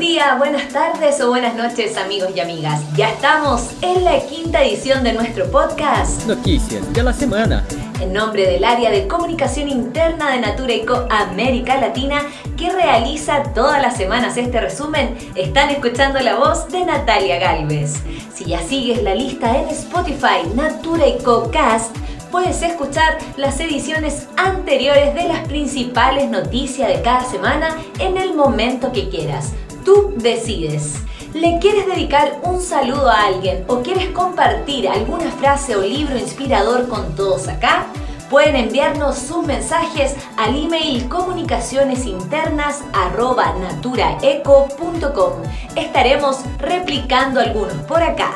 día, buenas tardes o buenas noches amigos y amigas. Ya estamos en la quinta edición de nuestro podcast Noticias de la semana. En nombre del área de comunicación interna de Natura Co América Latina que realiza todas las semanas este resumen, están escuchando la voz de Natalia Galvez. Si ya sigues la lista en Spotify Natura Co Cast, puedes escuchar las ediciones anteriores de las principales noticias de cada semana en el momento que quieras. Tú decides. ¿Le quieres dedicar un saludo a alguien o quieres compartir alguna frase o libro inspirador con todos acá? Pueden enviarnos sus mensajes al email comunicacionesinternas@naturaeco.com. Estaremos replicando algunos por acá.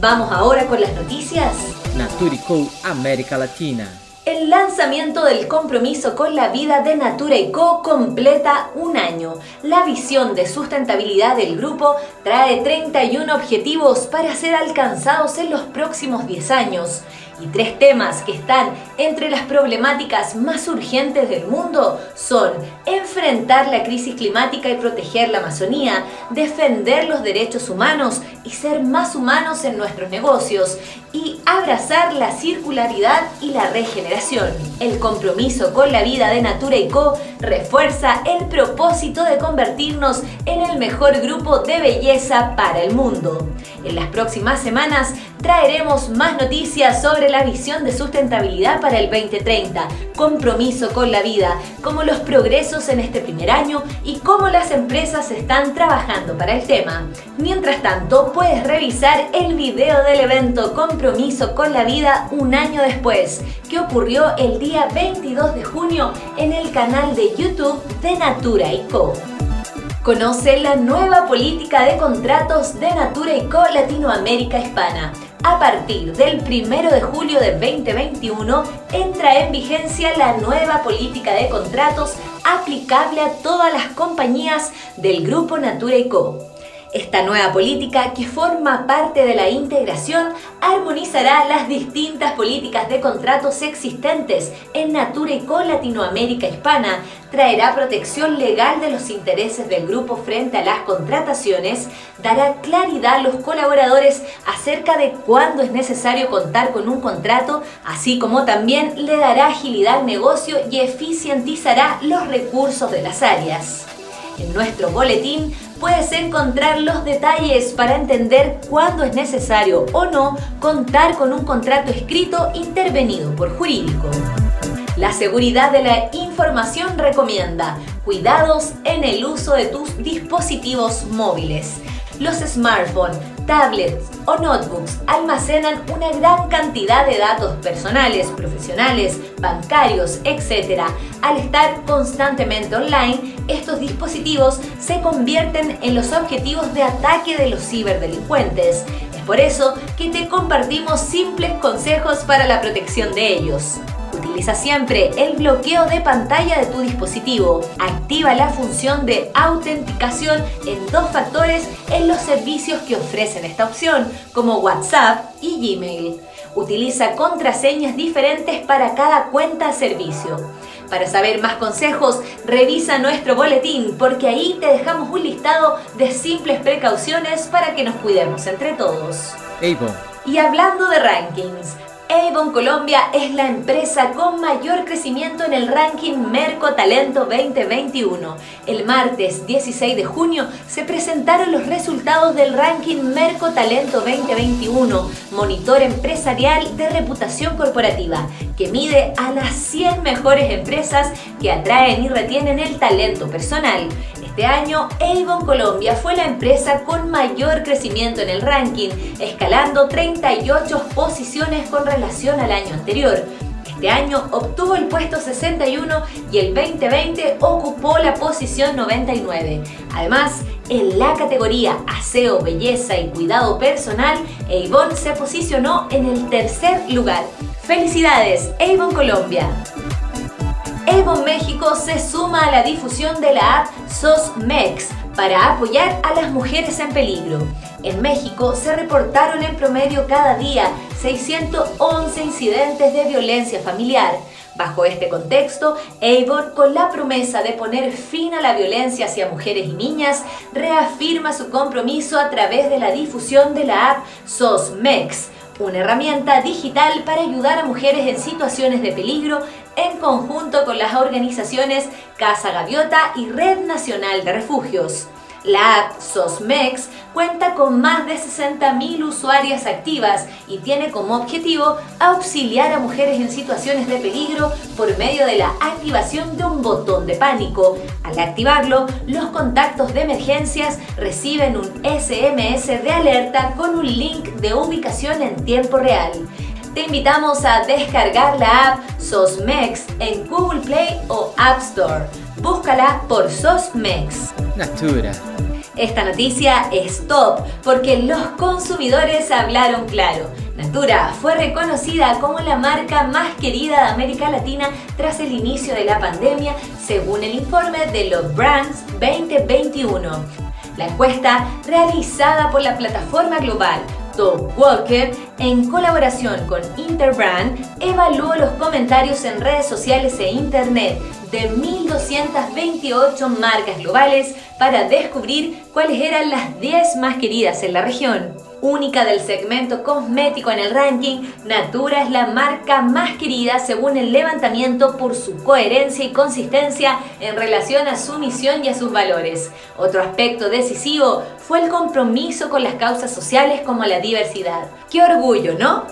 Vamos ahora con las noticias. Naturico América Latina. El lanzamiento del compromiso con la vida de Natura Co completa un año. La visión de sustentabilidad del grupo trae 31 objetivos para ser alcanzados en los próximos 10 años. Tres temas que están entre las problemáticas más urgentes del mundo son enfrentar la crisis climática y proteger la Amazonía, defender los derechos humanos y ser más humanos en nuestros negocios, y abrazar la circularidad y la regeneración. El compromiso con la vida de Natura y Co refuerza el propósito de convertirnos en el mejor grupo de belleza para el mundo. En las próximas semanas traeremos más noticias sobre la visión de sustentabilidad para el 2030, compromiso con la vida, como los progresos en este primer año y cómo las empresas están trabajando para el tema. Mientras tanto, puedes revisar el video del evento Compromiso con la vida un año después, que ocurrió el día 22 de junio en el canal de YouTube de Natura Co. Conoce la nueva política de contratos de Natura Co Latinoamérica Hispana a partir del 1 de julio de 2021 entra en vigencia la nueva política de contratos aplicable a todas las compañías del grupo Natura Co. Esta nueva política, que forma parte de la integración, armonizará las distintas políticas de contratos existentes en Natura y con Latinoamérica Hispana, traerá protección legal de los intereses del grupo frente a las contrataciones, dará claridad a los colaboradores acerca de cuándo es necesario contar con un contrato, así como también le dará agilidad al negocio y eficientizará los recursos de las áreas. En nuestro boletín puedes encontrar los detalles para entender cuándo es necesario o no contar con un contrato escrito intervenido por jurídico. La seguridad de la información recomienda cuidados en el uso de tus dispositivos móviles. Los smartphones, tablets notebooks almacenan una gran cantidad de datos personales, profesionales, bancarios, etc. Al estar constantemente online, estos dispositivos se convierten en los objetivos de ataque de los ciberdelincuentes. Es por eso que te compartimos simples consejos para la protección de ellos. Utiliza siempre el bloqueo de pantalla de tu dispositivo. Activa la función de autenticación en dos factores en los servicios que ofrecen esta opción, como WhatsApp y Gmail. Utiliza contraseñas diferentes para cada cuenta servicio. Para saber más consejos, revisa nuestro boletín porque ahí te dejamos un listado de simples precauciones para que nos cuidemos entre todos. Y hablando de rankings, Avon Colombia es la empresa con mayor crecimiento en el ranking Merco Talento 2021. El martes 16 de junio se presentaron los resultados del ranking Merco Talento 2021, monitor empresarial de reputación corporativa, que mide a las 100 mejores empresas que atraen y retienen el talento personal. Este año, Avon Colombia fue la empresa con mayor crecimiento en el ranking, escalando 38 posiciones con relación al año anterior. Este año obtuvo el puesto 61 y el 2020 ocupó la posición 99. Además, en la categoría Aseo, Belleza y Cuidado Personal, Avon se posicionó en el tercer lugar. ¡Felicidades, Avon Colombia! Avon México se suma a la difusión de la app SOSMEX para apoyar a las mujeres en peligro. En México se reportaron en promedio cada día 611 incidentes de violencia familiar. Bajo este contexto, Avon, con la promesa de poner fin a la violencia hacia mujeres y niñas, reafirma su compromiso a través de la difusión de la app SOSMEX, una herramienta digital para ayudar a mujeres en situaciones de peligro en conjunto con las organizaciones Casa Gaviota y Red Nacional de Refugios. La app SOSMEX cuenta con más de 60.000 usuarias activas y tiene como objetivo auxiliar a mujeres en situaciones de peligro por medio de la activación de un botón de pánico. Al activarlo, los contactos de emergencias reciben un SMS de alerta con un link de ubicación en tiempo real. Te invitamos a descargar la app SOSMEX en Google Play o App Store. Búscala por SOSMEX. Natura. Esta noticia es top porque los consumidores hablaron claro. Natura fue reconocida como la marca más querida de América Latina tras el inicio de la pandemia, según el informe de los Brands 2021. La encuesta, realizada por la plataforma global Walker, en colaboración con Interbrand, evaluó los comentarios en redes sociales e internet de 1.228 marcas globales para descubrir cuáles eran las 10 más queridas en la región. Única del segmento cosmético en el ranking, Natura es la marca más querida según el levantamiento por su coherencia y consistencia en relación a su misión y a sus valores. Otro aspecto decisivo fue el compromiso con las causas sociales como la diversidad. ¡Qué orgullo, ¿no?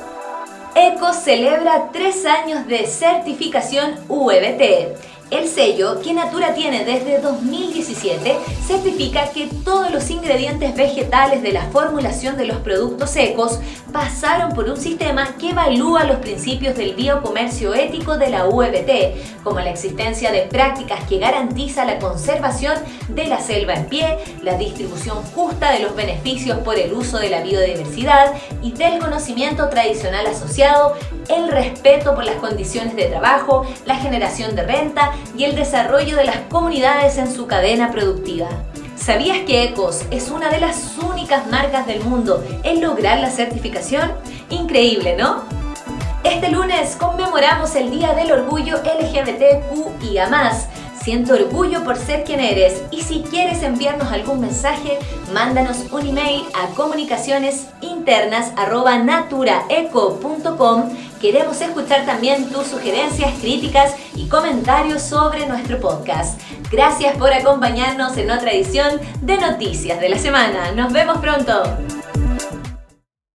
ECO celebra tres años de certificación UEBT. El sello que Natura tiene desde 2017 certifica que todos los ingredientes vegetales de la formulación de los productos secos pasaron por un sistema que evalúa los principios del biocomercio ético de la UEBT, como la existencia de prácticas que garantiza la conservación de la selva en pie, la distribución justa de los beneficios por el uso de la biodiversidad y del conocimiento tradicional asociado, el respeto por las condiciones de trabajo, la generación de renta y el desarrollo de las comunidades en su cadena productiva. ¿Sabías que Ecos es una de las únicas marcas del mundo en lograr la certificación? Increíble, ¿no? Este lunes conmemoramos el Día del Orgullo LGBTQIA+. Siento orgullo por ser quien eres y si quieres enviarnos algún mensaje, mándanos un email a comunicacionesinternas.naturaeco.com Queremos escuchar también tus sugerencias, críticas y comentarios sobre nuestro podcast. Gracias por acompañarnos en otra edición de Noticias de la Semana. Nos vemos pronto.